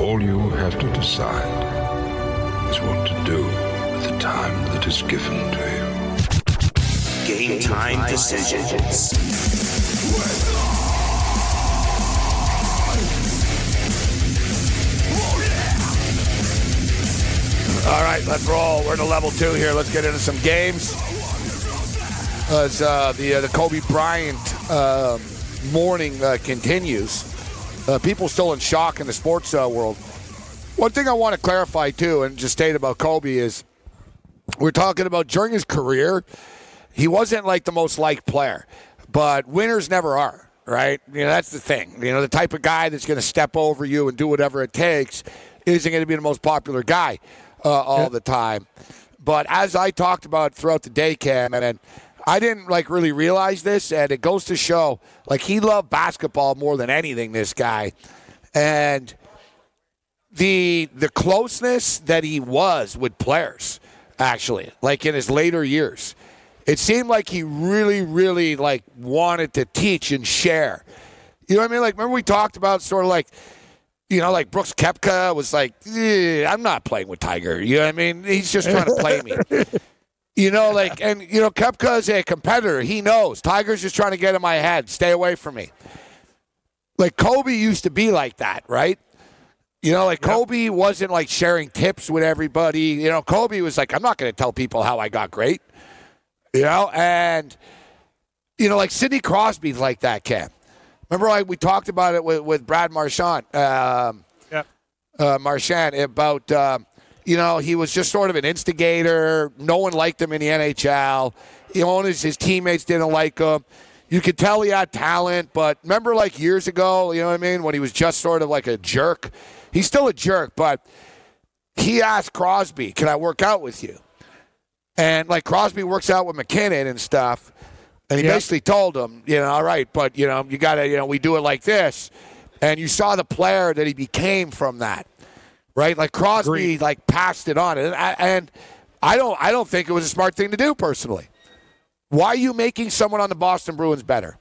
All you have to decide is what to do with the time that is given to you. Game time decisions. All right, let's roll. We're in a level two here. Let's get into some games. As uh, the uh, the Kobe Bryant uh, morning uh, continues, uh, people still in shock in the sports uh, world. One thing I want to clarify too, and just state about Kobe is, we're talking about during his career, he wasn't like the most liked player, but winners never are. Right? You know that's the thing. You know the type of guy that's going to step over you and do whatever it takes isn't going to be the most popular guy uh, all the time. But as I talked about throughout the day, Cam, and I didn't like really realize this, and it goes to show like he loved basketball more than anything. This guy, and the the closeness that he was with players, actually, like in his later years, it seemed like he really, really like wanted to teach and share. You know what I mean? Like remember we talked about sort of like you know, like Brooks Koepka was like, I'm not playing with Tiger. You know what I mean? He's just trying to play me. You know, like, and, you know, Koepka is a competitor. He knows. Tiger's just trying to get in my head. Stay away from me. Like, Kobe used to be like that, right? You know, like Kobe wasn't like sharing tips with everybody. You know, Kobe was like, I'm not going to tell people how I got great. You know, and, you know, like Sidney Crosby's like that, Cam. Remember, like we talked about it with, with Brad Marchand, um, Yep. uh, Marchand about, um, you know, he was just sort of an instigator. No one liked him in the NHL. You know, his, his teammates didn't like him. You could tell he had talent, but remember, like years ago, you know what I mean, when he was just sort of like a jerk. He's still a jerk, but he asked Crosby, "Can I work out with you?" And like Crosby works out with MacKinnon and stuff. And he Yep. basically told him, you know, all right, but you know, you got to, you know, we do it like this. And you saw the player that he became from that, right? Like Crosby, Agreed. like passed it on, and I, and I don't, I don't think it was a smart thing to do personally. Why are you making someone on the Boston Bruins better?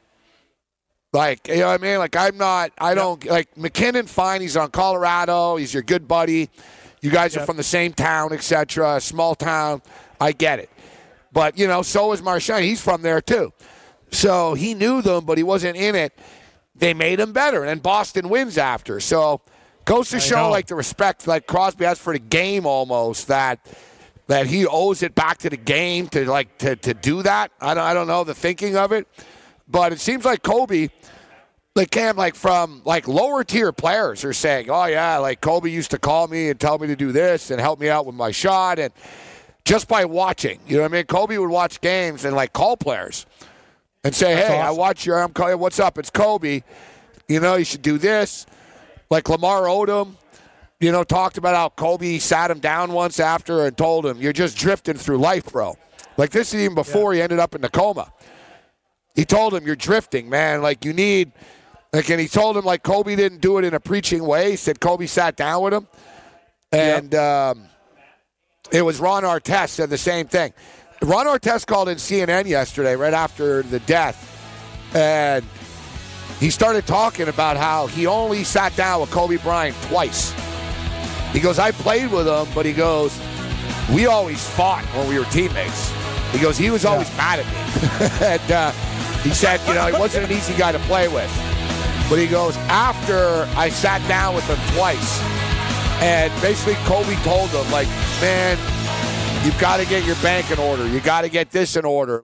Like, you know what I mean? Like, I'm not, I don't, like, MacKinnon, fine. He's on Colorado. He's your good buddy. You guys are from the same town, etc. Small town. I get it. But, you know, so is Marchand. He's from there, too. So he knew them, but he wasn't in it. They made him better. And Boston wins after. So goes to I show, know. like, the respect like Crosby has for the game almost that that he owes it back to the game to like to, to do that. I don't I don't know the thinking of it. But it seems like Kobe like Cam, like from like lower tier players are saying, "Oh yeah, like Kobe used to call me and tell me to do this and help me out with my shot," and just by watching, you know what I mean? Kobe would watch games and like call players and say, That's "Hey, I watch your, I'm calling. What's up? It's Kobe. You know, you should do this." Like Lamar Odom, you know, talked about how Kobe sat him down once after and told him, "You're just drifting through life, bro." Like this is even before he ended up in the coma. He told him, "You're drifting, man. Like you need." Like, and he told him like Kobe didn't do it in a preaching way. He said Kobe sat down with him, and um, it was Ron Artest said the same thing. Ron Artest called in CNN yesterday, right after the death, and he started talking about how he only sat down with Kobe Bryant twice. He goes, I played with him, but he goes, we always fought when we were teammates. He goes, he was always mad at me. and uh, he said, you know, he wasn't an easy guy to play with. But he goes, after I sat down with him twice, and basically Kobe told him, like, man, you've got to get your bank in order. You got to get this in order.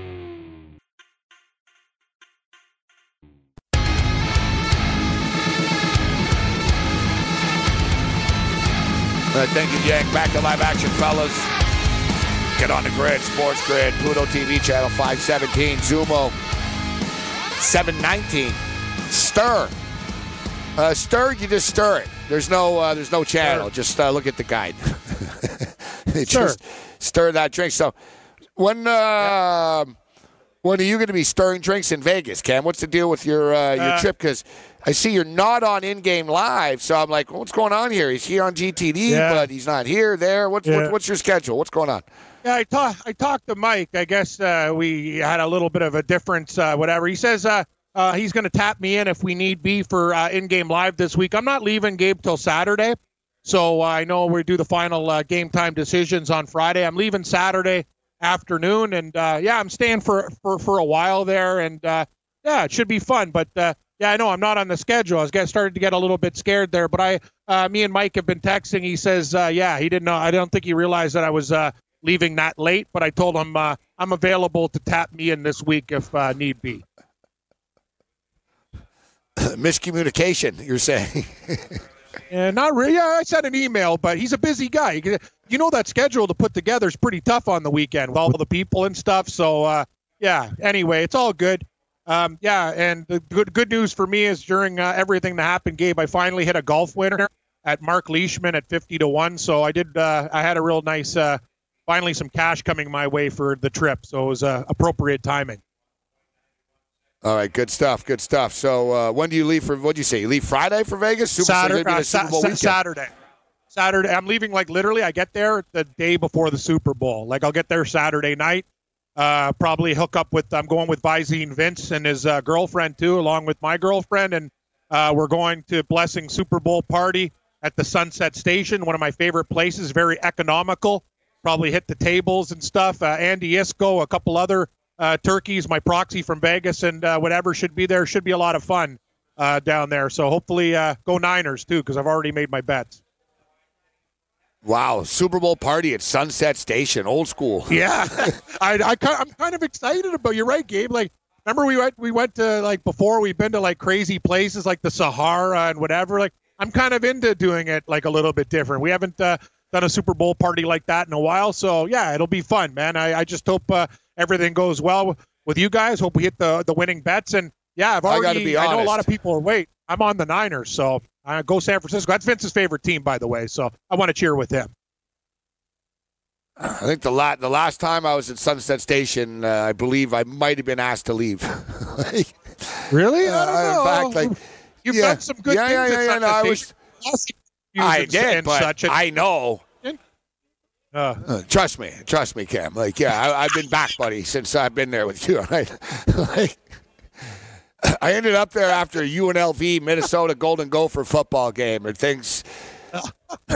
Uh, thank you, Yank. Back to live action, fellas. Get on the grid, Sports Grid, Pluto TV channel 517, Xumo 719, Stirr Uh, stir, you just stir it. There's no, uh, there's no channel. Sure. Just uh, look at the guide. Sure. just stir that drink. So, when, uh, when are you going to be stirring drinks in Vegas, Cam? What's the deal with your uh, your Uh, trip? Because I see you're not on in-game live, so I'm like, what's going on here? He's here on GTD, Yeah. but he's not here. There. What's Yeah. what's, what's your schedule? What's going on? Yeah, I talked. I talked to Mike. I guess uh, we had a little bit of a difference. Uh, whatever he says, uh, uh, he's going to tap me in if we need be for uh, in-game live this week. I'm not leaving Gabe till Saturday, so uh, I know we do the final uh, game time decisions on Friday. I'm leaving Saturday afternoon, and uh, yeah, I'm staying for for for a while there, and uh, yeah, it should be fun. But uh, yeah, I know I'm not on the schedule. I was getting started to get a little bit scared there, but I, uh, me and Mike have been texting. He says, uh, yeah, he didn't know. I don't think he realized that I was uh, leaving that late, but I told him uh, I'm available to tap me in this week if uh, need be. Miscommunication, you're saying? And not really. Yeah, I sent an email, but he's a busy guy. You- You know that schedule to put together is pretty tough on the weekend with all the people and stuff. So uh, yeah. Anyway, it's all good. Um, yeah, and the good good news for me is during uh, everything that happened, Gabe, I finally hit a golf winner at Mark Leishman at fifty to one. So I did. Uh, I had a real nice. Uh, finally, some cash coming my way for the trip. So it was uh, appropriate timing. All right, good stuff, good stuff. So uh, when do you leave for? What do you say? You leave Friday for Vegas? Super, Saturday, you're gonna be uh, Super Saturday. Saturday. I'm leaving like literally. I get there the day before the Super Bowl. Like I'll get there Saturday night. Uh, probably hook up with. I'm going with Visine Vince and his uh, girlfriend too, along with my girlfriend, and uh, we're going to Blessing Super Bowl party at the Sunset Station, one of my favorite places. Very economical. Probably hit the tables and stuff. Uh, Andy Isco, a couple other uh, turkeys, my proxy from Vegas, and uh, whatever should be there. Should be a lot of fun uh, down there. So hopefully uh, go Niners too, because I've already made my bets. Wow, Super Bowl party at Sunset Station, old school. Yeah, I, I, I'm kind of excited about. You're right, Gabe. Like, remember we went we went to like before we've been to like crazy places like the Sahara and whatever. Like, I'm kind of into doing it like a little bit different. We haven't uh, done a Super Bowl party like that in a while, so yeah, it'll be fun, man. I, I just hope uh, everything goes well with you guys. Hope we hit the the winning bets and yeah, I've I already. gotta be I know a lot of people are wait. I'm on the Niners, so uh, go San Francisco. That's Vince's favorite team, by the way. So I want to cheer with him. I think the la- the last time I was at Sunset Station, uh, I believe I might have been asked to leave. Like, Really? uh, in fact, like You've yeah. done some good yeah, things. yeah, yeah, yeah, no, I was, I did, but such. I know. uh, Uh, trust me, trust me, Cam. Like, yeah, I, I've been back, buddy, since I've been there with you. Right? like, I ended up there after a UNLV Minnesota Golden Gopher football game, and things.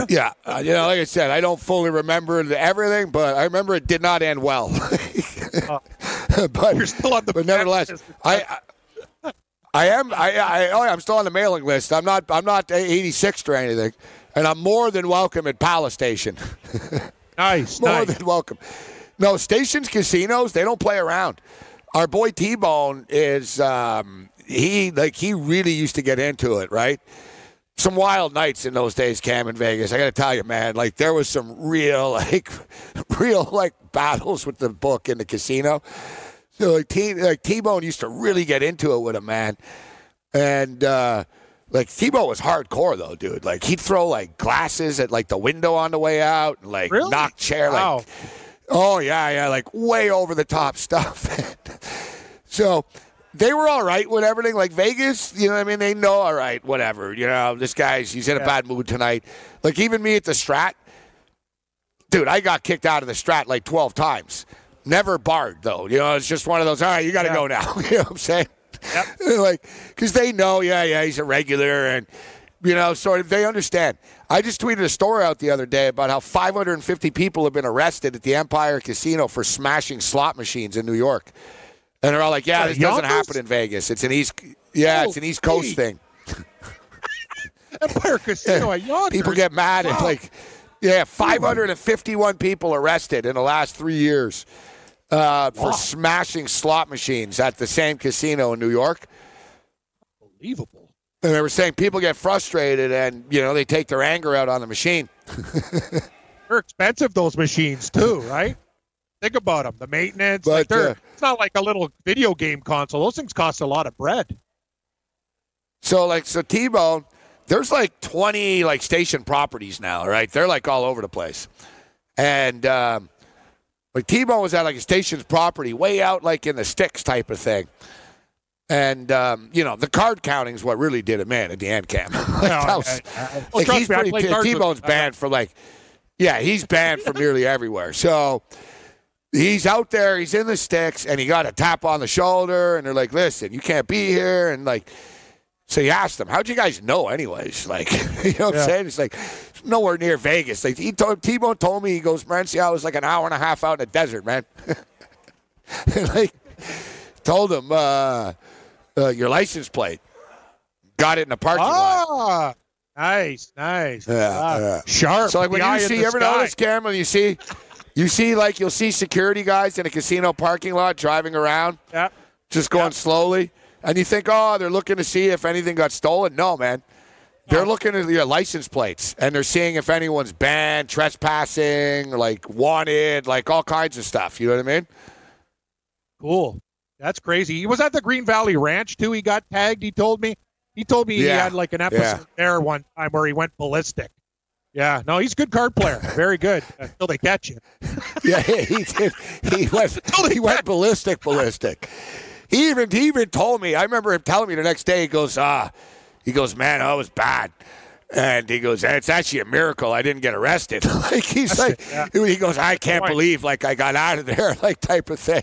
Yeah, uh, you know, like I said, I don't fully remember everything, but I remember it did not end well. but you're still on the. but nevertheless, I, I I am I, I oh yeah, I'm still on the mailing list. I'm not I'm not 86th or anything, and I'm more than welcome at Palace Station. nice, more nice. than welcome. No stations, casinos, they don't play around. Our boy T Bone is um, he like he really used to get into it, right? Some wild nights in those days, Cam in Vegas. I got to tell you, man, like there was some real like real like battles with the book in the casino. So like T like T Bone used to really get into it with him, man. And uh like T Bone was hardcore though, dude. Like he'd throw like glasses at like the window on the way out, and like Really? knock chair, like Wow. Oh yeah, yeah, like way over the top stuff. so they were all right with everything. Like Vegas, you know, what I mean, they know all right, whatever. You know, this guy's he's in a Yeah. bad mood tonight. Like even me at the Strat, dude, I got kicked out of the Strat like twelve times. Never barred though. You know, it's just one of those. All right, you got to Yeah. go now. you know what I'm saying? Yep. like, because they know, yeah, yeah, he's a regular, and you know, sort of, they understand. I just tweeted a story out the other day about how 550 people have been arrested at the Empire Casino for smashing slot machines in New York, and they're all like, "Yeah, this doesn't happen in Vegas. It's an East, yeah, it's an East Coast thing." Empire Casino at Yonkers. People get mad at like, yeah, 551 people arrested in the last three years uh, for smashing slot machines at the same casino in New York. unbelievable. And they were saying people get frustrated and, you know, they take their anger out on the machine. They're expensive those machines too, right? Think about them. The maintenance. But, like they're, uh, it's not like a little video game console. Those things cost a lot of bread. So like so T-Bone, there's like 20 like station properties now, right? They're like all over the place. And um, like T-Bone was at like a station's property way out like in the sticks type of thing. And um, you know the card counting is what really did it, man. At the end, Cam. like, No, was- I- I- well, like, trust he's me, pretty. played cards with- T-Bone's banned for like, yeah, he's banned from nearly everywhere. So he's out there, he's in the sticks, and he got a tap on the shoulder, and they're like, "Listen, you can't be here," and like. So he asked them, "How'd you guys know, anyways?" Like, you know what Yeah. I'm saying? It's like nowhere near Vegas. Like he told T-Bone told me he goes, Morency, I was like an hour and a half out in the desert, man. like, told him uh, uh, your license plate. Got it in the parking lot. Ah, nice, nice. Yeah, Ah, yeah. Sharp. So like when you see, you ever sky. notice, Cam, when you see, you see like you'll see security guys in a casino parking lot driving around, Yeah. just going slowly, and you think, oh, they're looking to see if anything got stolen. No, man. They're looking at your license plates and they're seeing if anyone's banned, trespassing, like wanted, like all kinds of stuff. You know what I mean? Cool. That's crazy. He was at the Green Valley Ranch too. He got tagged. He told me. He told me he had like an episode Yeah. there one time where he went ballistic. Yeah. No, he's a good card player. Very good. Until they catch you. Yeah, he did. He went. He went ballistic, ballistic. He even he even told me. I remember him telling me the next day. He goes, ah, he goes, man, that was bad. And he goes, it's actually a miracle I didn't get arrested. like he's like, he goes, I can't believe like I got out of there, like type of thing.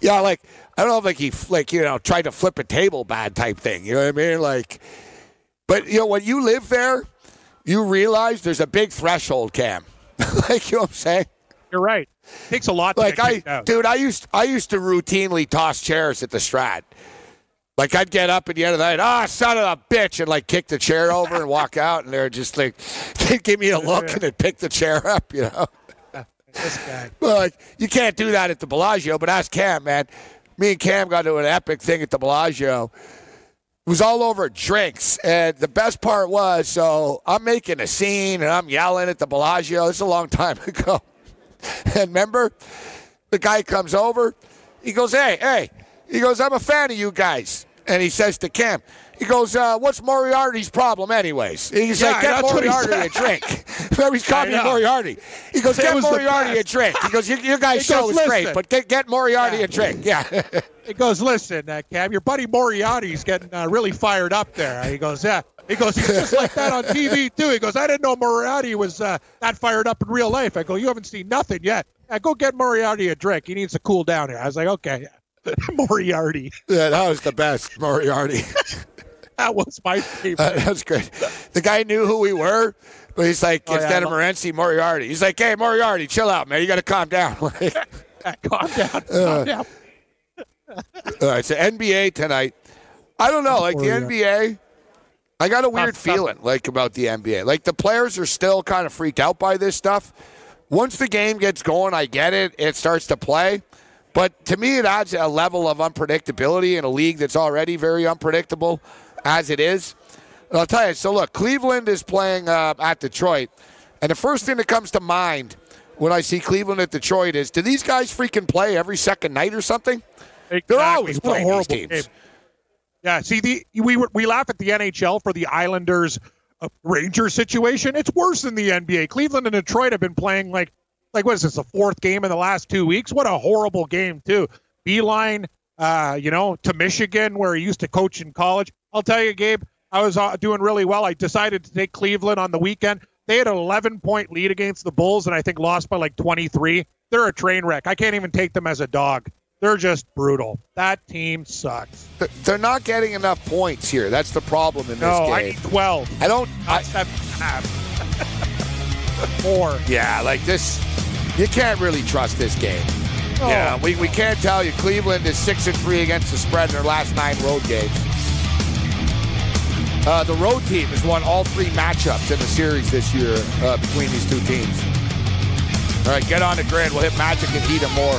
Yeah, like I don't know if like he like you know tried to flip a table bad type thing. You know what I mean? Like, but you know when you live there, you realize there's a big threshold, Cam. like you know what I'm saying? You're right. It Takes a lot to Like I, dude, I used I used to routinely toss chairs at the Strat. Like I'd get up at the end of the night, ah, son of a bitch, and like kick the chair over and walk out, and they're just like, they'd give me a look and then pick the chair up, you know. Well, you can't do that at the Bellagio, but ask Cam, man. Me and Cam got to an epic thing at the Bellagio. It was all over drinks, and the best part was, so I'm making a scene and I'm yelling at the Bellagio. It's a long time ago, and remember, the guy comes over. He goes, "Hey, hey," he goes, "I'm a fan of you guys," and he says to Cam. He goes, uh, "What's Moriarty's problem, anyways?" He's Yeah, like, "Get that's what he Moriarty a drink." He's copying. Moriarty. He goes, It "Get Moriarty a drink." He goes, "Your, your guys' show goes, was great, but get get Moriarty Yeah. a drink." Yeah, He goes, listen, uh, Cam, your buddy Moriarty's getting uh, really fired up there. He goes, yeah. He goes, he's just like that on TV too. He goes, I didn't know Moriarty was uh, that fired up in real life. I go, you haven't seen nothing yet. I go get Moriarty a drink. He needs to cool down here. I was like, okay, Moriarty. yeah, that was the best, Moriarty. That was my favorite. Uh, that's great. The guy knew who we were, but he's like, Oh, yeah, instead I of Morency, Moriarty. He's like, "Hey, Moriarty, chill out, man. You got to calm down." Like, Yeah, calm down. Uh, down. All right, so NBA tonight. I don't know, like the NBA. I got a weird Tough, tough. feeling like about the NBA. Like the players are still kind of freaked out by this stuff. Once the game gets going, I get it. It starts to play. But to me, it adds a level of unpredictability in a league that's already very unpredictable as it is. And I'll tell you, so look, Cleveland is playing uh, at Detroit. And the first thing that comes to mind when I see Cleveland at Detroit is do these guys freaking play every second night or something? Exactly. They're always What playing these horrible teams. game. Yeah, see, the we we laugh at the NHL for the Islanders uh, Rangers situation. It's worse than the NBA. Cleveland and Detroit have been playing like like what is this the fourth game in the last two weeks? What a horrible game too. Beilein, uh, you know, to Michigan where he used to coach in college. I'll tell you, Gabe, I was uh, doing really well. I decided to take Cleveland on the weekend. They had an 11 point lead against the Bulls and I think lost by like 23. They're a train wreck. I can't even take them as a dog. They're just brutal. That team sucks. They're not getting enough points here. That's the problem in this No, game. I need 12, I don't. I, seven and a half. Four. yeah, like this. You can't really trust this game. No. Yeah, we, we can't tell you. Cleveland is six and three against the spread in their last nine road games. Uh, the road team has won all three matchups in the series this year uh, between these two teams. All right, get on the grid. We'll hit Magic and Heat and more.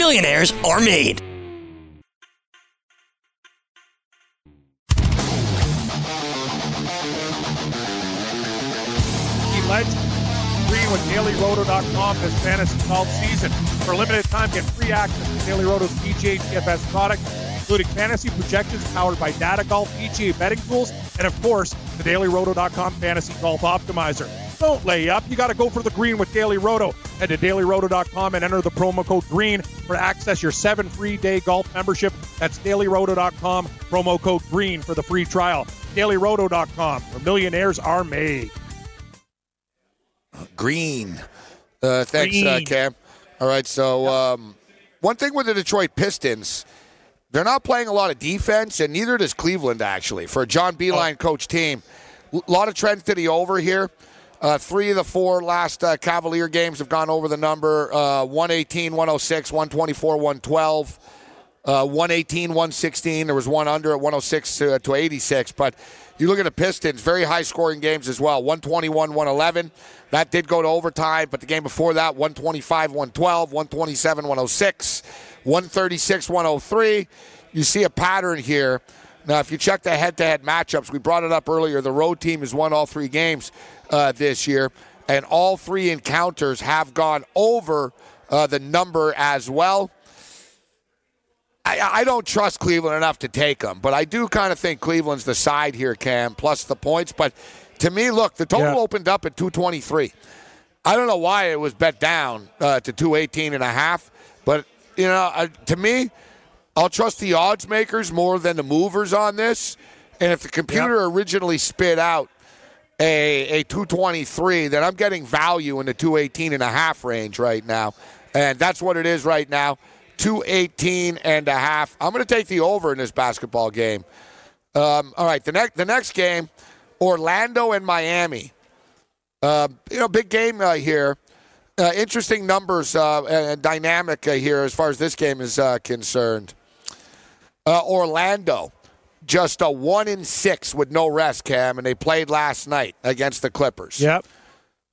millionaires are made. Green with DailyRoto.com this fantasy golf season. For a limited time, get free access to Daily Roto's PGA DFS product, including fantasy projections powered by Data Golf, PGA betting tools, and of course, the DailyRoto.com Fantasy Golf Optimizer. Don't lay up. You got to go for the green with Daily Roto. Head to dailyroto.com and enter the promo code GREEN for access your seven free day golf membership. That's dailyroto.com, promo code GREEN for the free trial. Dailyroto.com, where millionaires are made. Green. Uh, thanks, Uh, Cam. All right, so um, one thing with the Detroit Pistons, they're not playing a lot of defense, and neither does Cleveland, actually, for a John Beilein coach team. A lot of trends to the over here. Uh, three of the four last uh, Cavalier games have gone over the number uh, 118, 106, 124, 112. Uh, 118, 116. There was one under at 106 to, to 86. But you look at the Pistons, very high scoring games as well. 121, 111. That did go to overtime, but the game before that, 125, 112, 127, 106, 136, 103. You see a pattern here. Now, if you check the head to head matchups, we brought it up earlier. The road team has won all three games uh, this year, and all three encounters have gone over uh, the number as well. I, I don't trust Cleveland enough to take them, but I do kind of think Cleveland's the side here, Cam, plus the points. But to me, look, the total Yeah. opened up at 223. I don't know why it was bet down uh, to 218 and a half, but you know, uh, to me, I'll trust the odds makers more than the movers on this. And if the computer originally spit out a, a 223, then I'm getting value in the 218 and a half range right now. And that's what it is right now. 218 and a half. I'm going to take the over in this basketball game. Um, all right, the next the next game, Orlando and Miami. Uh, you know, big game uh, here. Uh, interesting numbers uh, and dynamic uh, here as far as this game is uh, concerned. Orlando, just a one in six with no rest, Cam, and they played last night against the Clippers. Yep.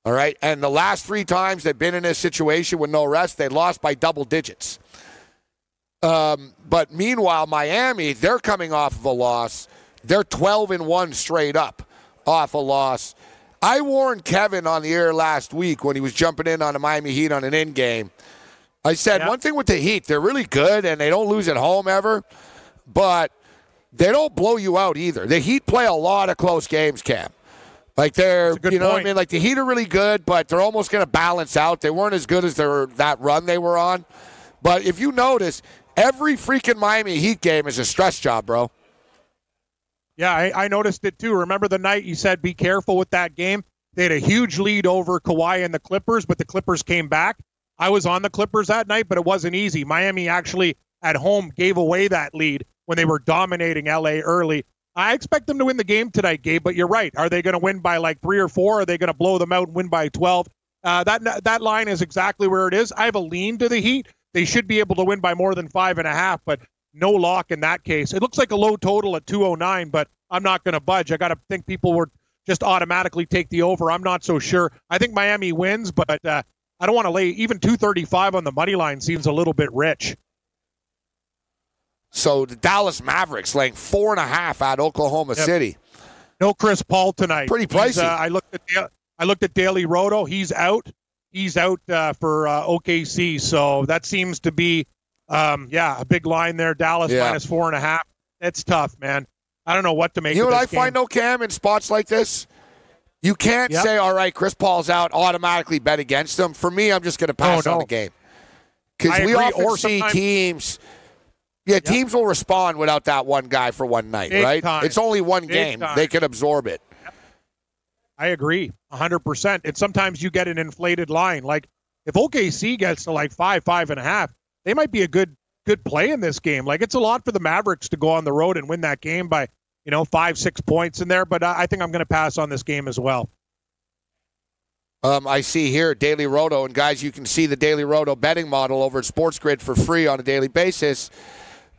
All right. And the last three times they've been in this situation with no rest, they lost by double digits. Um, but meanwhile, Miami, they're coming off of a loss. They're 12 and 1 straight up off a loss. I warned Kevin on the air last week when he was jumping in on the Miami Heat on an in game. I said, Yeah. one thing with the Heat, they're really good and they don't lose at home ever, but they don't blow you out either. The Heat play a lot of close games, Cam. Like they're, That's a good you know what I mean? Like the Heat are really good, but they're almost going to balance out. They weren't as good as their that run they were on. But if you notice, every freaking Miami Heat game is a stress job, bro. Yeah, I, I noticed it too. Remember the night you said be careful with that game? They had a huge lead over Kawhi and the Clippers, but the Clippers came back. I was on the Clippers that night, but it wasn't easy. Miami actually at home gave away that lead when they were dominating LA early. I expect them to win the game tonight, Gabe, but you're right. Are they going to win by like three or four? Are they going to blow them out and win by 12? Uh, that that line is exactly where it is. I have a lean to the Heat. They should be able to win by more than five and a half, but no lock in that case. It looks like a low total at 209, but I'm not going to budge. I got to think people would just automatically take the over. I'm not so sure. I think Miami wins, but uh, I don't want to lay even 235 on the money line. Seems a little bit rich. So the Dallas Mavericks laying four and a half at Oklahoma Yep. City. No Chris Paul tonight. Pretty pricey. uh, I looked at Da- I looked at Daily Roto. He's out. He's out uh, for uh, OKC. So that seems to be, um, yeah, a big line there. Dallas Yeah. minus four and a half. It's tough, man. I don't know what to make. You know what I game. find, no Cam, in spots like this? You can't Yep. say, all right, Chris Paul's out, automatically bet against him. For me, I'm just going to pass Oh, on the game. Because we often see teams. Yeah, teams will respond without that one guy for one night, Big right? time. It's only one Big game. time. They can absorb it. I agree, hundred percent. And sometimes you get an inflated line. Like if OKC gets to like five, five and a half, they might be a good good play in this game. Like it's a lot for the Mavericks to go on the road and win that game by you know five six points in there. But I think I'm going to pass on this game as well. Um, I see here Daily Roto, and guys, you can see the Daily Roto betting model over at Sports Grid for free on a daily basis.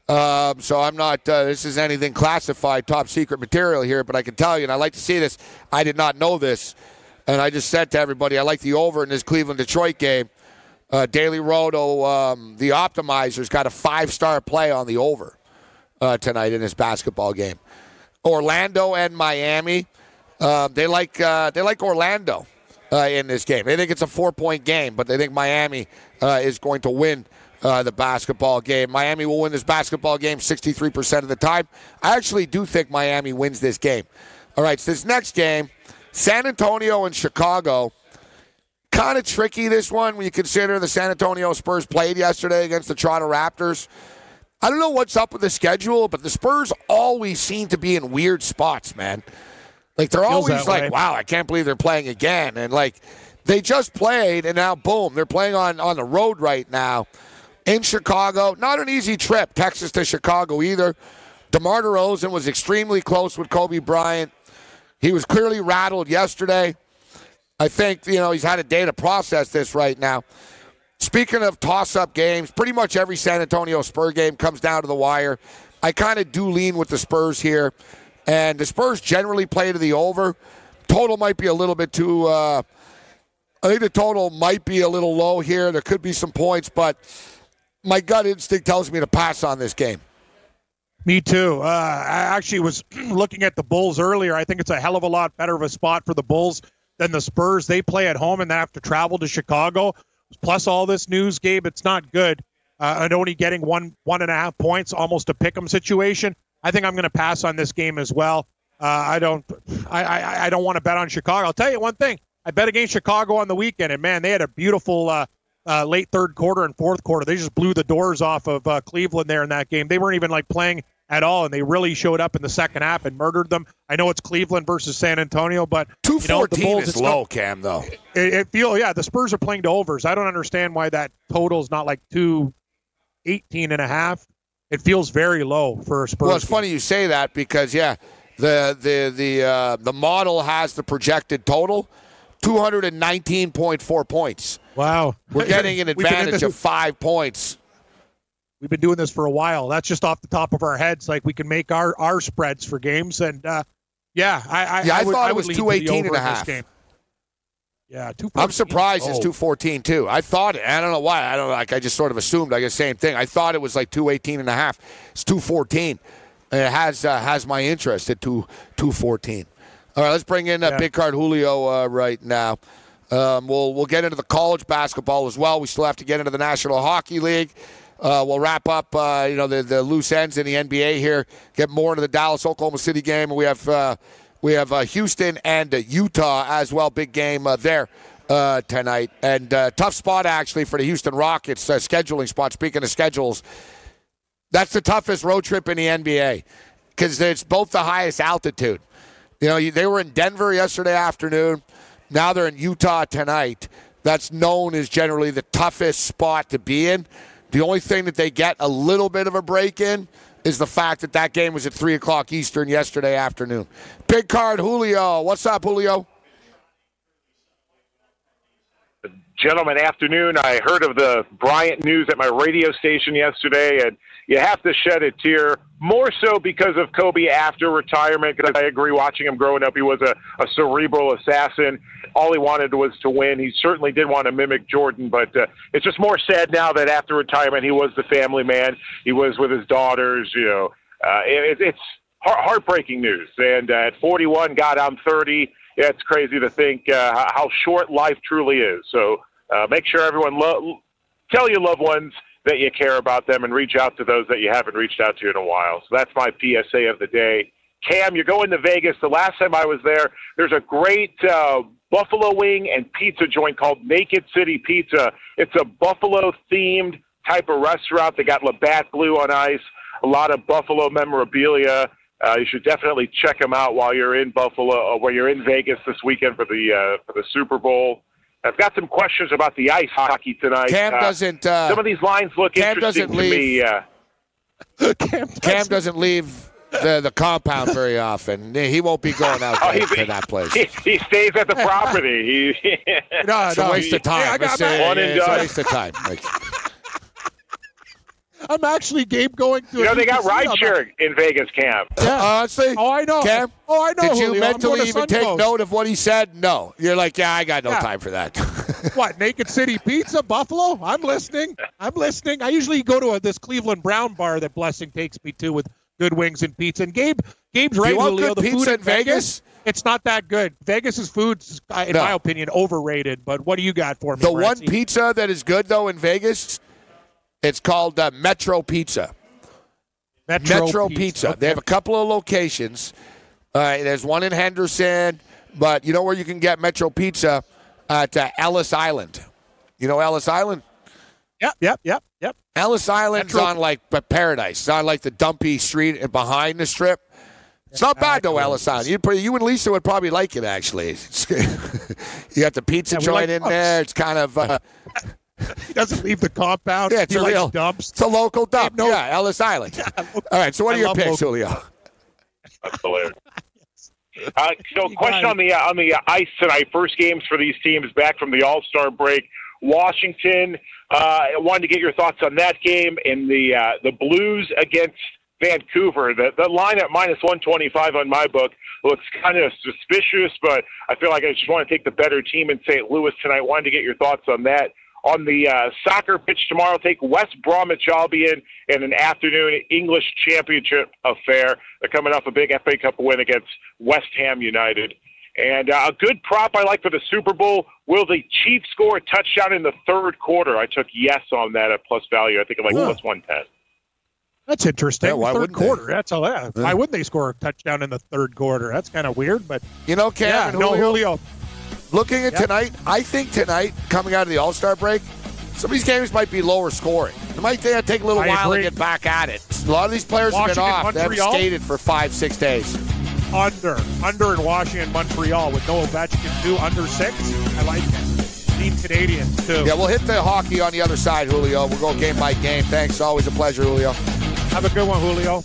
Um, so I'm not. Uh, this is anything classified, top secret material here, but I can tell you, and I like to see this. I did not know this, and I just said to everybody, I like the over in this Cleveland Detroit game. Uh, Daily Roto, um, the optimizers got a five star play on the over uh, tonight in this basketball game. Orlando and Miami, uh, they like uh, they like Orlando uh, in this game. They think it's a four point game, but they think Miami is going to win uh, the basketball game. Miami will win this basketball game 63% of the time. I actually do think Miami wins this game. All right, so this next game, San Antonio and Chicago. Kind of tricky, this one, when you consider the San Antonio Spurs played yesterday against the Toronto Raptors. I don't know what's up with the schedule, but the Spurs always seem to be in weird spots, man. Like they're Feels always like, way. wow, I can't believe they're playing again. And like they just played and now boom, they're playing on on the road right now in Chicago. Not an easy trip, Texas to Chicago either. DeMar DeRozan was extremely close with Kobe Bryant. He was clearly rattled yesterday. I think, you know, he's had a day to process this right now. Speaking of toss up games, pretty much every San Antonio Spur game comes down to the wire. I kind of do lean with the Spurs here. And the Spurs generally play to the over. Total might be a little bit too. Uh, I think the total might be a little low here. There could be some points, but my gut instinct tells me to pass on this game. Me too. Uh, I actually was looking at the Bulls earlier. I think it's a hell of a lot better of a spot for the Bulls than the Spurs. They play at home and they have to travel to Chicago. Plus all this news, Gabe, it's not good. Uh, and only getting one one and a half points, almost a pick'em situation. I think I'm going to pass on this game as well. Uh, I don't, I, I, I don't want to bet on Chicago. I'll tell you one thing. I bet against Chicago on the weekend, and man, they had a beautiful uh, uh, late third quarter and fourth quarter. They just blew the doors off of uh, Cleveland there in that game. They weren't even like playing at all, and they really showed up in the second half and murdered them. I know it's Cleveland versus San Antonio, but Two you know, Bulls, is low, not- Cam. Though it, it feel yeah, the Spurs are playing to overs. I don't understand why that total is not like two eighteen and a half. It feels very low for a Spurs. Well, it's game. funny you say that because yeah, the the the uh, the model has the projected total, two hundred and nineteen point four points. Wow, We're getting an We've been in advantage of five points. We've been doing this for a while. That's just off the top of our heads. Like we can make our our spreads for games, and uh, yeah, I I, Yeah, I would, thought it would was lean to the 218 and a half. game. Yeah, two. I'm surprised it's Oh. 214 too. I thought it. I don't know why. I don't like. I just sort of assumed. I guess same thing. I thought it was like 218 and a half. It's 214. And it has uh, has my interest at two 214. All right, let's bring in uh, Yeah. Big Card Julio uh, right now. Um, we'll we'll get into the college basketball as well. We still have to get into the National Hockey League. Uh, we'll wrap up, uh, you know, the, the loose ends in the NBA here. Get more into the Dallas Oklahoma City game. We have uh, we have uh, Houston and uh, Utah as well. Big game uh, there tonight, and tough spot actually for the Houston Rockets scheduling spot. Speaking of schedules, that's the toughest road trip in the NBA because it's both the highest altitude. You know, they were in Denver yesterday afternoon. Now they're in Utah tonight. That's known as generally the toughest spot to be in. The only thing that they get a little bit of a break in is the fact that that game was at 3 o'clock Eastern yesterday afternoon. Big card, Julio. What's up, Julio? gentlemen, afternoon. I heard of the Bryant news at my radio station yesterday, and you have to shed a tear. More so because of Kobe after retirement. Because I agree, watching him growing up, he was a, a cerebral assassin. All he wanted was to win. He certainly did want to mimic Jordan, but uh, it's just more sad now that after retirement, he was the family man. He was with his daughters. You know, uh, it, it's heart- heartbreaking news. And uh, at 41, God, I'm 30. Yeah, it's crazy to think uh, how- how short life truly is. So uh, make sure everyone lo- tell your loved ones that you care about them and reach out to those that you haven't reached out to in a while. So that's my PSA of the day. Cam, you're going to Vegas. The last time I was there, there's a great uh, buffalo wing and pizza joint called Naked City Pizza. It's a buffalo themed type of restaurant. They got Labatt Blue on ice, a lot of buffalo memorabilia. Uh, you should definitely check them out while you're in Buffalo or while you're in Vegas this weekend for the uh, for the Super Bowl. I've got some questions about the ice hockey tonight. Cam Uh, doesn't. Uh, some of these lines look Cam interesting doesn't to me. leave. Uh, Cam, Cam doesn't leave the, the compound very often. He won't be going out Oh, there he's- to that place. he, he stays at the property. He, No, It's a no, waste of time. Hey, I It's got, a- I'm, One and it's a waste of time. Like, I'm actually Gabe going to. you know, they got casino. I'm rideshare in Vegas, Cam. Yeah. honestly, Oh, I know. Cam, oh, I know. did you Julio. Mentally to even take Suncoast. note of what he said? No. You're like, yeah, I got no Yeah. time for that. What Naked City Pizza, Buffalo? I'm listening. I'm listening. I usually go to a, this Cleveland Brown bar that Blessing takes me to with good wings and pizza. And Gabe, Gabe's right. want Julio. good the pizza food in Vegas? it's not that good. Vegas's food's, uh, in No. my opinion, overrated. But what do you got for me? the one pizza that is good though in Vegas, it's called uh, Metro Pizza. Metro, Metro Pizza. They have a couple of locations. Uh, there's one in Henderson, but you know where you can get Metro Pizza at uh, Ellis Island. You know Ellis Island? Yep, yep, yep, yep. Ellis Island's Metro- on like but Paradise. It's on like the dumpy street behind the strip. It's not bad though, Ellis Island. You, you and Lisa would probably like it actually. You got the pizza Yeah, joint like in pubs. there. It's kind of uh, He doesn't leave the compound. yeah, it's he a real dumps. It's a local dump. no- yeah, Ellis Island. All right. So what I are your picks, local- Julio? That's hilarious. Uh, so, question on the uh, on the uh, ice tonight. First games for these teams back from the All Star break. Washington. Uh, I wanted to get your thoughts on that game in the uh, the Blues against Vancouver. The the line at minus one twenty five on my book looks kind of suspicious, but I feel like I just want to take the better team in St. Louis tonight. Wanted to get your thoughts on that. On the uh, soccer pitch tomorrow, take West Bromwich Albion in an afternoon English Championship affair. They're coming off a big FA Cup win against West Ham United. And uh, a good prop I like for the Super Bowl. Will the Chiefs score a touchdown in the third quarter? I took yes on that at plus value. I think I'm like Huh. plus 110. That's interesting. Yeah, why third wouldn't they? quarter. That's all. Yeah. Yeah. Why wouldn't they score a touchdown in the third quarter? That's kind of weird, but You know, Cam yeah, and no Julio, Julio. looking at Yep. tonight, I think tonight, coming out of the All Star break, some of these games might be lower scoring. It might take take a little I while agree. to get back at it. A lot of these players have been Washington, off. They haven't Montreal? skated for five, six days. Under under in Washington, Montreal with no Ovechkin too under six. I like that. Team Canadians too. Yeah, we'll hit the hockey on the other side, Julio. We'll go game by game. Thanks. Always a pleasure, Julio. Have a good one, Julio.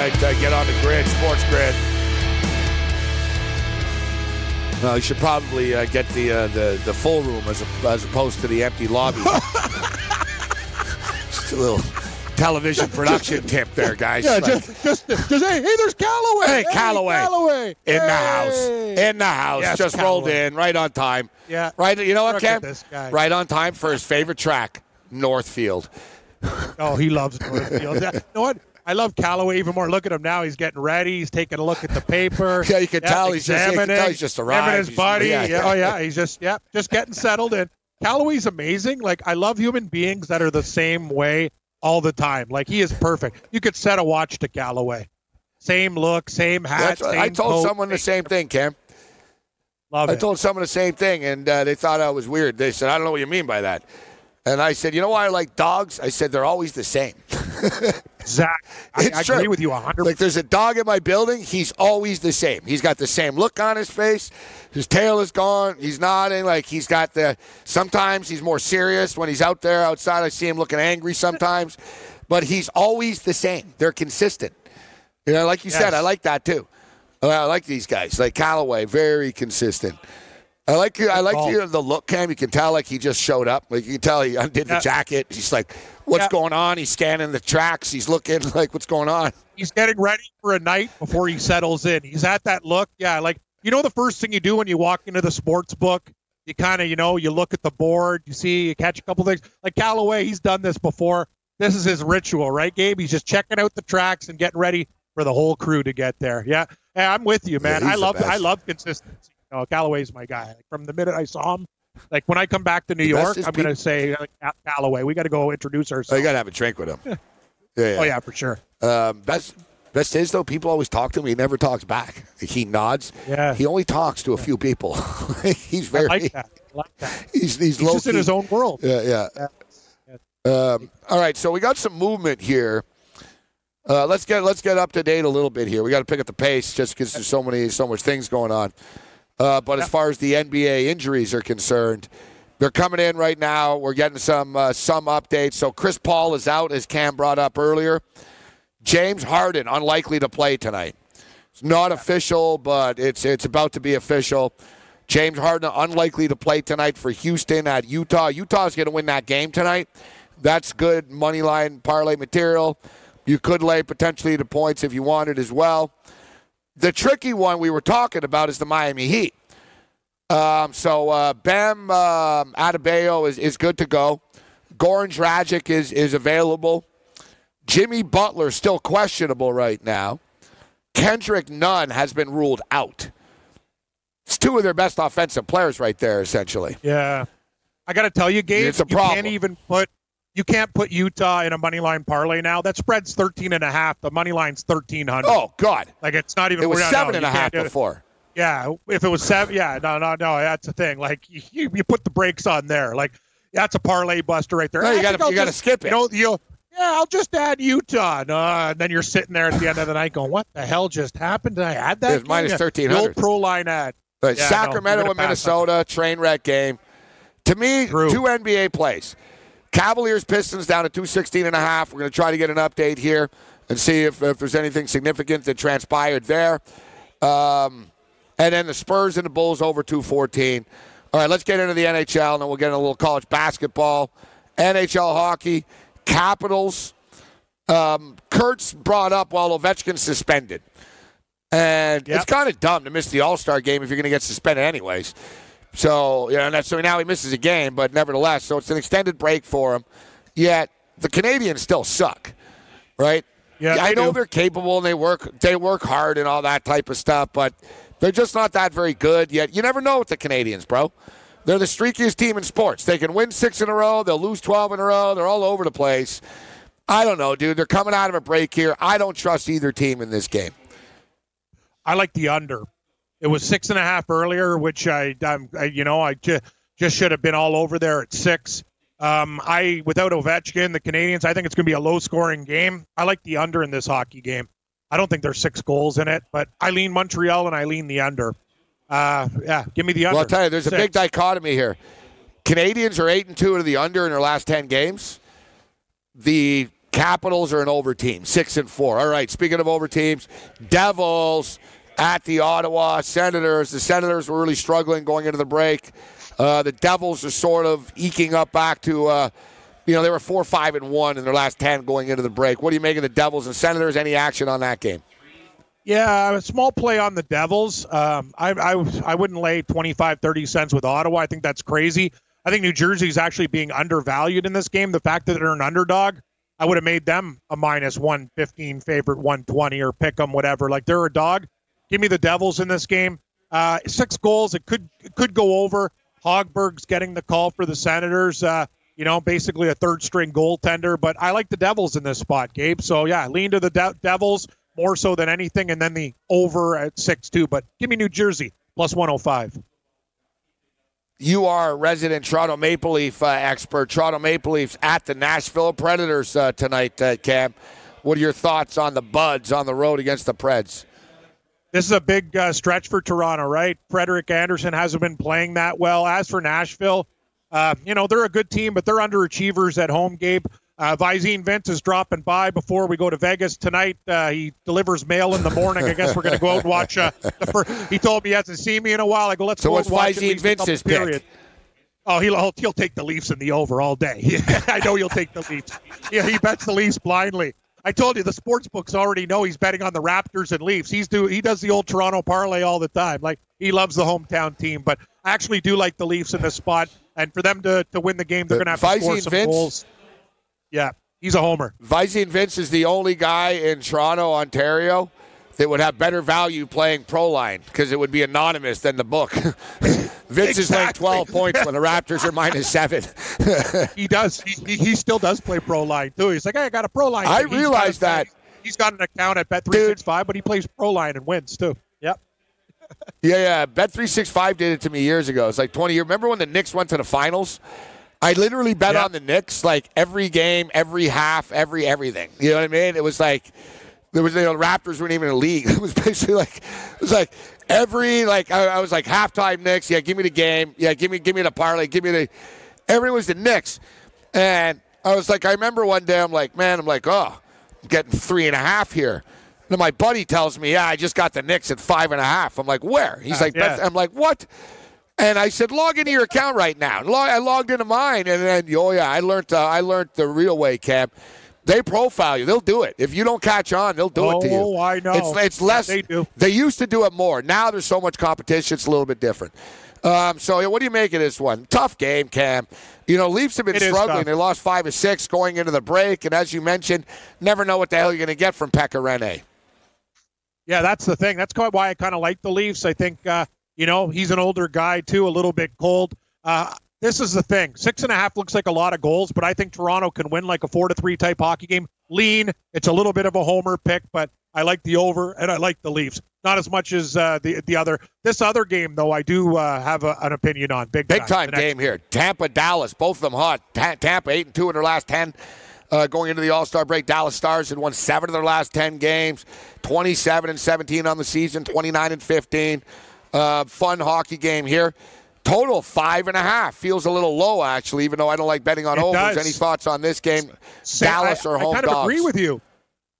Right, uh, get on the grid, sports grid. No, you should probably uh, get the, uh, the the full room as, a, as opposed to the empty lobby. Just a little television production tip there, guys. Yeah, Like, just, just, just hey, hey, there's Callaway. Hey, Callaway. Callaway. in the house, in the house, Yes, just rolled in right on time. Yeah. Right, you know what, Cam? Right on time for his favorite track, Northfield. Oh, he loves Northfield. You know what? I love Callaway even more. Look at him now. He's getting ready. He's taking a look at the paper. Yeah, you can Yep, tell he's just- you can tell he's just him and his buddy. yeah. Yeah. Oh yeah, he's just yeah, just getting settled in. Callaway's amazing. Like I love human beings that are the same way all the time. Like he is perfect. You could set a watch to Callaway. Same look, same hat. Same I told coat, someone the same thing, Cam. Love I it. told someone the same thing, and uh, they thought I was weird. They said, I don't know what you mean by that. And I said, you know why I like dogs? I said, they're always the same. Zach, I, I agree with you hundred. Like, there's a dog in my building. He's always the same. He's got the same look on his face. His tail is gone. He's nodding. Like, he's got the. Sometimes he's more serious when he's out there outside. I see him looking angry sometimes. But he's always the same. They're consistent. You know, like you said, I like that too. I like these guys. Like Callaway, very consistent. I like you. I like you, the look, Cam. You can tell like he just showed up. Like you can tell he undid the Yeah. jacket. He's like, "What's Yeah. going on?" He's scanning the tracks. He's looking like, "What's going on?" he's getting ready for a night before he settles in. He's at that look. Yeah, like you know the first thing you do when you walk into the sports book, you kind of, you know, you look at the board, you see, you catch a couple things. Like Callaway, he's done this before. This is his ritual, right, Gabe? He's just checking out the tracks and getting ready for the whole crew to get there. Yeah, yeah I'm with you, man. Yeah, I love, I love consistency. Know, Callaway's my guy. Like, from the minute I saw him, like when I come back to New York, I'm peop- gonna say like, Ca- Callaway. We got to go introduce ourselves. Oh, you got to have a drink with him. Yeah, yeah. Oh yeah, for sure. Um, best best is though. People always talk to him. He never talks back. He nods. Yeah. He only talks to a few people. he's I very. like that. I like that. He's he's, He's just in his own world. Yeah, yeah. Um, all right, so we got some movement here. Uh, let's get let's get up to date a little bit here. We got to pick up the pace just because there's so many so much things going on. Uh, but as far as the NBA injuries are concerned, they're coming in right now. We're getting some uh, some updates. So Chris Paul is out, as Cam brought up earlier. James Harden unlikely to play tonight. It's not official, but it's it's about to be official. James Harden unlikely to play tonight for Houston at Utah. Utah's going to win that game tonight. That's good money line parlay material. You could lay potentially the points if you wanted as well. The tricky one we were talking about is the Miami Heat. Um, so uh, Bam um, Adebayo is, is good to go. Goran Dragic is is available. Jimmy Butler still questionable right now. Kendrick Nunn has been ruled out. It's two of their best offensive players right there, essentially. Yeah. I got to tell you, Gabe, It's a you problem. can't even put you can't put Utah in a money line parlay now. That spread's 13 and a half. The money line's 1300. Oh God, Like it's not even it was seven no, and a half before. Yeah, if it was seven, yeah, no, no, no, that's the thing. Like you, you put the brakes on there. Like that's a parlay buster right there. No, you gotta- you gotta skip it. You know, you yeah, I'll just add Utah. No, and then you're sitting there at the end of the night going, "What the hell just happened? Did I add that?" It's minus 1300. The pro line ad. But Yeah, Sacramento you're and on Minnesota, train wreck game. To me, True. two NBA plays. Cavaliers Pistons down to 216 and a half. We're going to try to get an update here and see if, if there's anything significant that transpired there. Um, and then the Spurs and the Bulls over 214. All right, let's get into the NHL, and then we'll get into a little college basketball. NHL hockey, Capitals. Um, Kurtz brought up while Ovechkin's suspended. And Yep. it's kind of dumb to miss the All Star game if you're going to get suspended anyways. So, you know, so now he misses a game, but nevertheless, so it's an extended break for him. Yet the Canadiens still suck, right? Yeah, I know do. they're capable and they work they work hard and all that type of stuff, but they're just not that very good yet. You never know with the Canadiens, bro. They're the streakiest team in sports. They can win six in a row, they'll lose twelve in a row. They're all over the place. I don't know, dude. They're coming out of a break here. I don't trust either team in this game. I like the under. It was six and a half earlier, which I, I'm, I you know, I ju- just should have been all over there at six. Um, I without Ovechkin, the Canadiens, I think it's going to be a low-scoring game. I like the under in this hockey game. I don't think there's six goals in it, but I lean Montreal and I lean the under. Uh, yeah, give me the under. Well, I'll tell you, there's a big dichotomy here. Canadiens are eight and two to the under in their last ten games. The Capitals are an over team, six and four. All right. Speaking of over teams, Devils at the Ottawa Senators. The Senators were really struggling going into the break. Uh, the Devils are sort of eking up back to, uh, you know, they were four, five, and one in their last ten going into the break. What do you make of the Devils and Senators? Any action on that game? Yeah, a small play on the Devils. Um, I, I I wouldn't lay 25, 30 cents with Ottawa. I think that's crazy. I think New Jersey is actually being undervalued in this game. The fact that they're an underdog, I would have made them a minus 115 favorite, 120 or pick them, whatever. Like they're a dog. Give me the Devils in this game. Uh, six goals. It could it could go over. Hogberg's getting the call for the Senators. Uh, you know, basically a third string goaltender. But I like the Devils in this spot, Gabe. So yeah, lean to the De- Devils more so than anything, and then the over at six two. But give me New Jersey plus 105. you are a resident Toronto Maple Leaf uh, expert. Toronto Maple Leafs at the Nashville Predators uh, tonight, uh, Cam. What are your thoughts on the Buds on the road against the Preds? This is a big uh, stretch for Toronto, right? Frederik Andersen hasn't been playing that well. As for Nashville, uh, you know, they're a good team, but they're underachievers at home, Gabe. Uh, Visine Vince is dropping by before we go to Vegas tonight. Uh, he delivers mail in the morning. I guess we're going to go out and watch. Uh, the first, he told me he hasn't seen me in a while. I go, let's So go what's watch at Visine least a couple Vince's period. Oh, he'll, he'll he'll take the Leafs in the over all day. I know he'll take the Leafs. Yeah, he bets the Leafs blindly. I told you the sports books already know he's betting on the Raptors and Leafs. He's do he does the old Toronto parlay all the time. Like he loves the hometown team, but I actually do like the Leafs in this spot. And for them to, to win the game, they're The going to have to score some Vince? goals. Yeah, he's a homer. Visine Vince is the only guy in Toronto, Ontario, that would have better value playing pro line because it would be anonymous than the book. Vince is like 12 points when the Raptors are minus seven. He does. He, he, still does play pro line too. He's like, hey, I got a pro line. I thing." He's realized that. He's got an account at Bet three six five, but he plays pro line and wins too. Yep. Yeah, yeah. Bet three six five did it to me years ago. It's like twenty years. Remember when the Knicks went to the finals? I literally bet Yeah. on the Knicks like every game, every half, every everything. You know what I mean? It was like there was you know, the Raptors weren't even in a league. It was basically like it was like every like I, I was like halftime Knicks. Yeah, give me the game. Yeah, give me give me the parlay. Give me the. Everything was the Knicks, and I was like, I remember one day I'm like, man, I'm like, oh, I'm getting three and a half here. And my buddy tells me, yeah, I just got the Knicks at five and a half. I'm like, where? He's Uh, like, yeah. I'm like, what? And I said, log into your account right now. Log, I logged into mine, and then, oh yeah, I learned. Uh, I learned the real way, Cam. They profile you. They'll do it. If you don't catch on, they'll do it to you. Oh, I know. It's, it's Yeah, less. they do. They used to do it more. Now there's so much competition. It's a little bit different. Um, so, what do you make of this one? Tough game, Cam. You know, Leafs have been It struggling. They lost five or six going into the break, and as you mentioned, never know what the hell you're going to get from Pekka Rinne. Yeah, that's the thing. That's why I kind of like the Leafs. I think, uh, you know, he's an older guy, too, a little bit cold. Uh, this is the thing. Six and a half looks like a lot of goals, but I think Toronto can win like a four to three type hockey game. Lean. It's a little bit of a homer pick, but I like the over and I like the Leafs. Not as much as uh, the the other. This other game, though, I do uh, have a, an opinion on. Big, Big time next game here. Tampa, Dallas, both of them hot. Ta- Tampa eight and two in their last ten. Uh, going into the All Star break, Dallas Stars had won seven of their last ten games, twenty-seven and seventeen on the season, twenty-nine and fifteen. Uh, fun hockey game here. Total five and a half feels a little low actually, even though I don't like betting on It overs. does. Any thoughts on this game? Say- Dallas I, or home I kind of dogs? agree with you.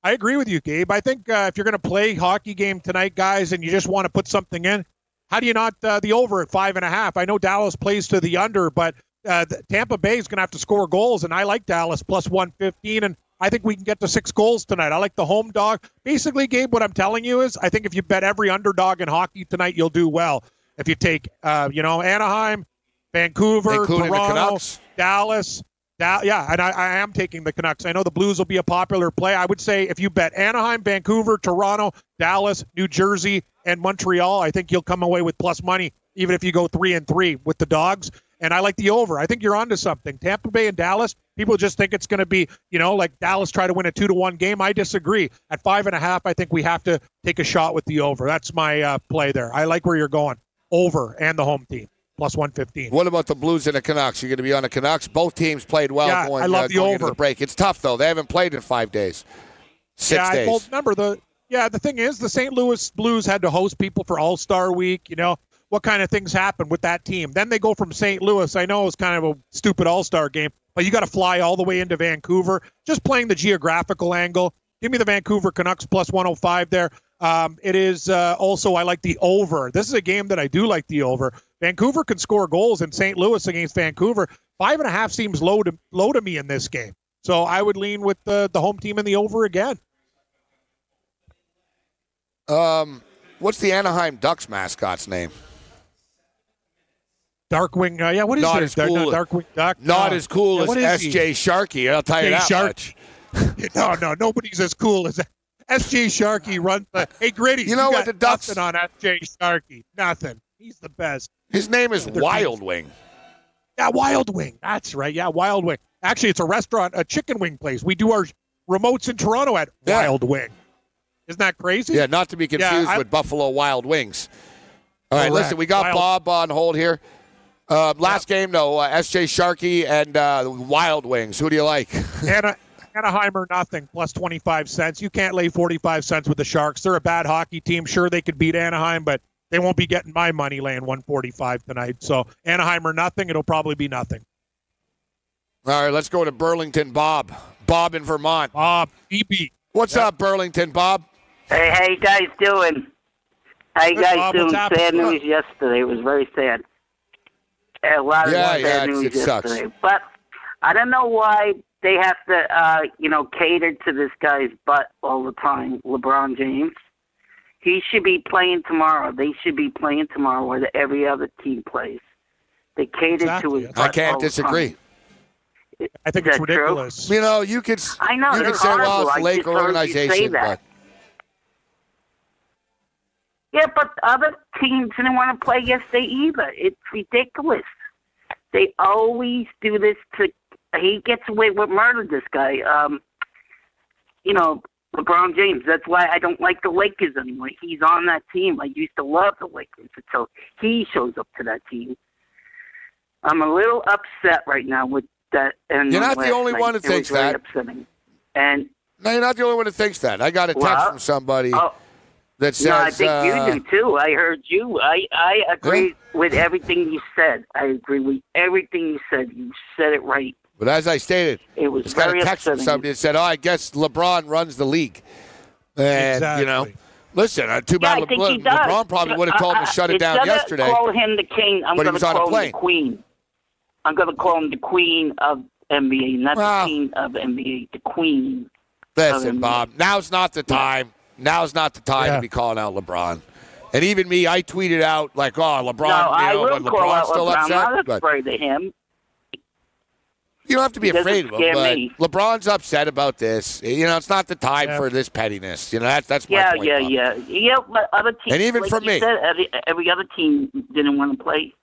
I agree with you, Gabe. I think uh, if you're going to play hockey game tonight, guys, and you just want to put something in, how do you not uh, the over at five and a half? I know Dallas plays to the under, but uh, Tampa Bay is going to have to score goals, and I like Dallas plus one fifteen, and I think we can get to six goals tonight. I like the home dog. Basically, Gabe, what I'm telling you is, I think if you bet every underdog in hockey tonight, you'll do well. If you take, uh, you know, Anaheim, Vancouver, Toronto. Dallas. Da- yeah, and I, I am taking the Canucks. I know the Blues will be a popular play. I would say if you bet Anaheim, Vancouver, Toronto, Dallas, New Jersey, and Montreal, I think you'll come away with plus money, even if you go three and three with the dogs. And I like the over. I think you're onto something. Tampa Bay and Dallas, people just think it's going to be, you know, like Dallas try to win a two to one game. I disagree. At five and a half, I think we have to take a shot with the over. That's my uh, play there. I like where you're going. Over and the home team plus one fifteen. What about the Blues and the Canucks? You're going to be on the Canucks. Both teams played well Yeah, going, I love uh, the going into over. the break. It's tough though. They haven't played in five days, six yeah, days. Well, remember the yeah. The thing is, the St. Louis Blues had to host people for All Star Week. You know what kind of things happen with that team. Then they go from St. Louis. I know it was kind of a stupid All Star game, but you got to fly all the way into Vancouver. Just playing the geographical angle. Give me the Vancouver Canucks plus 105 there. Um, it is uh, also I like the over. This is a game that I do like the over. Vancouver can score goals in St. Louis against Vancouver. Five and a half seems low to low to me in this game. So I would lean with the the home team in the over again. Um, what's the Anaheim Ducks mascot's name? Darkwing, uh, yeah. What is Not as cool- Dark, Darkwing Duck. Not Uh, as cool yeah, as what is he? S.J. Sharkey. I'll tell you that Shark. much. No, no, nobody's as cool as S.J. Sharkey runs. The, hey, Gritty, You know got what, the Ducks- Nothing on S.J. Sharkey. Nothing. He's the best. His name is Wild Wing. Yeah, Wild Wing. That's right. Yeah, Wild Wing. Actually, it's a restaurant, a chicken wing place. We do our remotes in Toronto at Yeah. Wild Wing. Isn't that crazy? Yeah, not to be confused I- with Buffalo Wild Wings. All right, Correct. listen, we got Wild- Bob on hold here. Uh, last game though, uh, S.J. Sharkey and uh, Wild Wings. Who do you like? Ana, Anaheim or nothing plus 25 cents. You can't lay 45 cents with the Sharks. They're a bad hockey team. Sure, they could beat Anaheim, but they won't be getting my money laying 145 tonight. So Anaheim or nothing. It'll probably be nothing. All right, let's go to Burlington. Bob. Bob in Vermont. Bob, BB. What's up, Burlington? Bob. Hey, how you guys doing? How you Good, guys Bob. doing? What's happening? Sad news yesterday. It was very sad. A lot of Yeah, sad yeah, it's- news it sucks. yesterday. But I don't know why they have to, uh, you know, cater to this guy's butt all the time, LeBron James. He should be playing tomorrow. They should be playing tomorrow where the, every other team plays. They cater Exactly. to his I butt I can't all the disagree. time. I think Is it's that true? ridiculous. You know, you could s- I know, you could it's say, well, horrible. it's I the Lake just heard you say organization, but Yeah, but other teams didn't want to play yesterday either. It's ridiculous. They always do this to. He gets away with murder. This guy, um, you know, LeBron James. That's why I don't like the Lakers anymore. He's on that team. I used to love the Lakers until he shows up to that team. I'm a little upset right now with that. And You're not the only night. one who It thinks that. Upsetting. And no, you're not the only one that thinks that. I got a text Well, from somebody oh, that says, no, I think uh, you do too. I heard you. I I agree with everything you said. I agree with everything you said. You said it right. But as I stated, It was just got very a text from somebody that said, "Oh, I guess LeBron runs the league," and you know, Exactly. listen, uh, too Yeah, bad I think Le- LeBron probably would have told him to Uh, shut it instead down of yesterday. Call him the king. I'm going to call him the queen. I'm going to call him the queen of NBA, not Well- the king of NBA. The queen. Listen, Bob, now's not the time. Now's not the time Yeah. to be calling out LeBron. And even me, I tweeted out like, "Oh, LeBron, no, I you know, will when call out LeBron's still LeBron. I'm upset." not But afraid of him. You don't have to be afraid of him. But me. LeBron's upset about this. You know, it's not the time Yeah. for this pettiness. You know, that's that's my Yeah, point. yeah, Bob. yeah, yeah. But other teams, And even like from you me. said, every, every other team didn't want to play.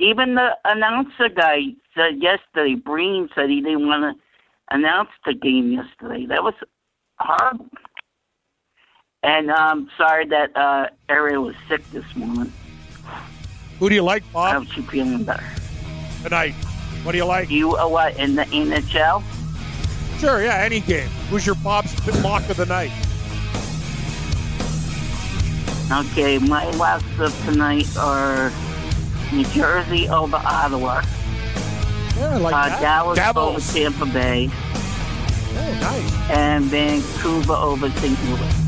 Even the announcer guy said yesterday. Breen said he didn't want to announce the game yesterday. That was horrible. And I'm sorry that uh, Ariel was sick this morning. Who do you like, I Bob, hope she's feeling better. tonight? What do you like? You are what in the NHL? Sure, yeah, any game. Who's your Bob's lock of the night? Okay, my locks of tonight are New Jersey over Ottawa, Yeah, I like uh, that. Dallas Devils. over Tampa Bay. Oh, nice. and Vancouver over St. Louis.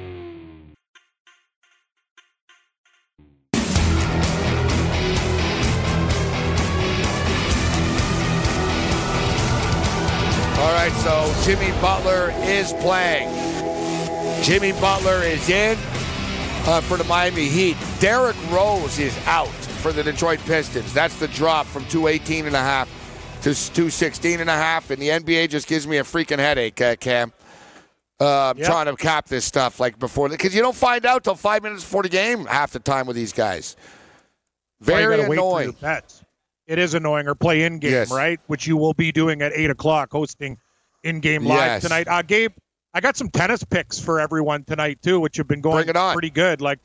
Right, so Jimmy Butler is playing. Jimmy Butler is in uh, for the Miami Heat. Derrick Rose is out for the Detroit Pistons. That's the drop from 218 and a half to 216 and a half. And the NBA just gives me a freaking headache, uh, Cam. Uh, I'm Yep. trying to cap this stuff like before because you don't find out till five minutes before the game half the time with these guys. Very gotta wait for your annoying. It is annoying or play in game, Yes. right? Which you will be doing at eight o'clock, hosting in game live Yes. tonight. Uh, Gabe, I got some tennis picks for everyone tonight too, which have been going Bring it on. pretty good. Like,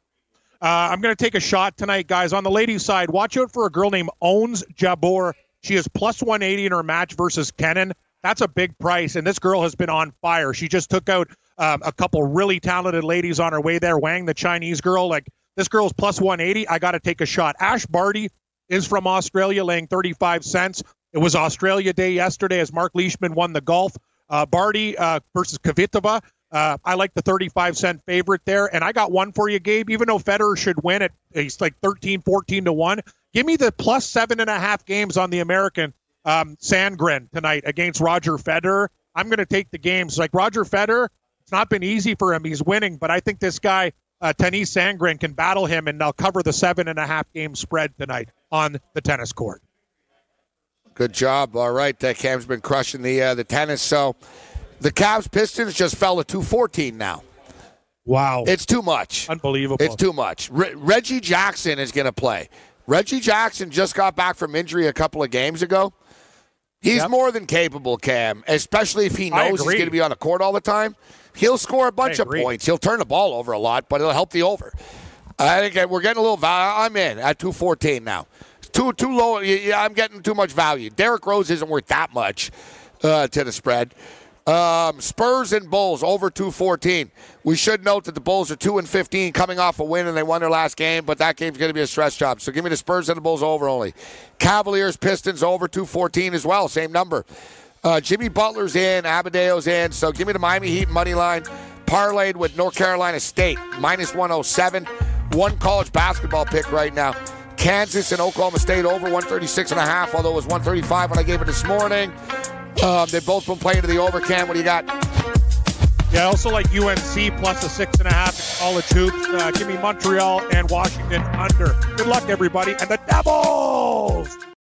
uh, I'm going to take a shot tonight, guys. On the ladies' side, watch out for a girl named Ons Jabeur. She is plus 180 in her match versus Kenin. That's a big price, and this girl has been on fire. She just took out um, a couple really talented ladies on her way there. Wang, the Chinese girl, like this girl's plus 180. I got to take a shot. Ash Barty is from Australia, laying 35 cents. It was Australia Day yesterday as Mark Leishman won the golf. Uh, Barty uh, versus Kvitova. Uh, I like the 35 cent favorite there. And I got one for you, Gabe. Even though Federer should win it, he's like 13, 14 to 1. Give me the plus seven and a half games on the American um, Sandgren tonight against Roger Federer. I'm going to take the games. Like Roger Federer, it's not been easy for him. He's winning, but I think this guy, uh, Tennys Sandgren, can battle him, and they'll cover the seven and a half game spread tonight on the tennis court. Good job. All right, uh, Cam's been crushing the uh, the tennis. So the Cavs Pistons just fell to 214 now. Wow. It's too much. Unbelievable. It's too much. Re- Reggie Jackson is going to play. Reggie Jackson just got back from injury a couple of games ago. He's Yep. more than capable, Cam, especially if he knows he's going to be on the court all the time. He'll score a bunch of points. He'll turn the ball over a lot, but it'll help the over. I think we're getting a little. I'm in at 214 now. Too too low. Yeah, I'm getting too much value. Derrick Rose isn't worth that much. uh, to the spread. Um, Spurs and Bulls over 214. We should note that the Bulls are 2 and 15 coming off a win and they won their last game, but that game's going to be a stress job. So give me the Spurs and the Bulls over only. Cavaliers, Pistons over 214 as well, same number. Uh, Jimmy Butler's in, Adebayo's in, so give me the Miami Heat money line. Parlayed with North Carolina State, minus 107. One college basketball pick right now. Kansas and Oklahoma State over 136 and a half, although it was 135 when I gave it this morning. Um, they've both been playing to the over. Cam, what do you got? Yeah, I also like UNC plus a six and a half all the hoops. Uh, give me Montreal and Washington under. Good luck, everybody, and the Devils.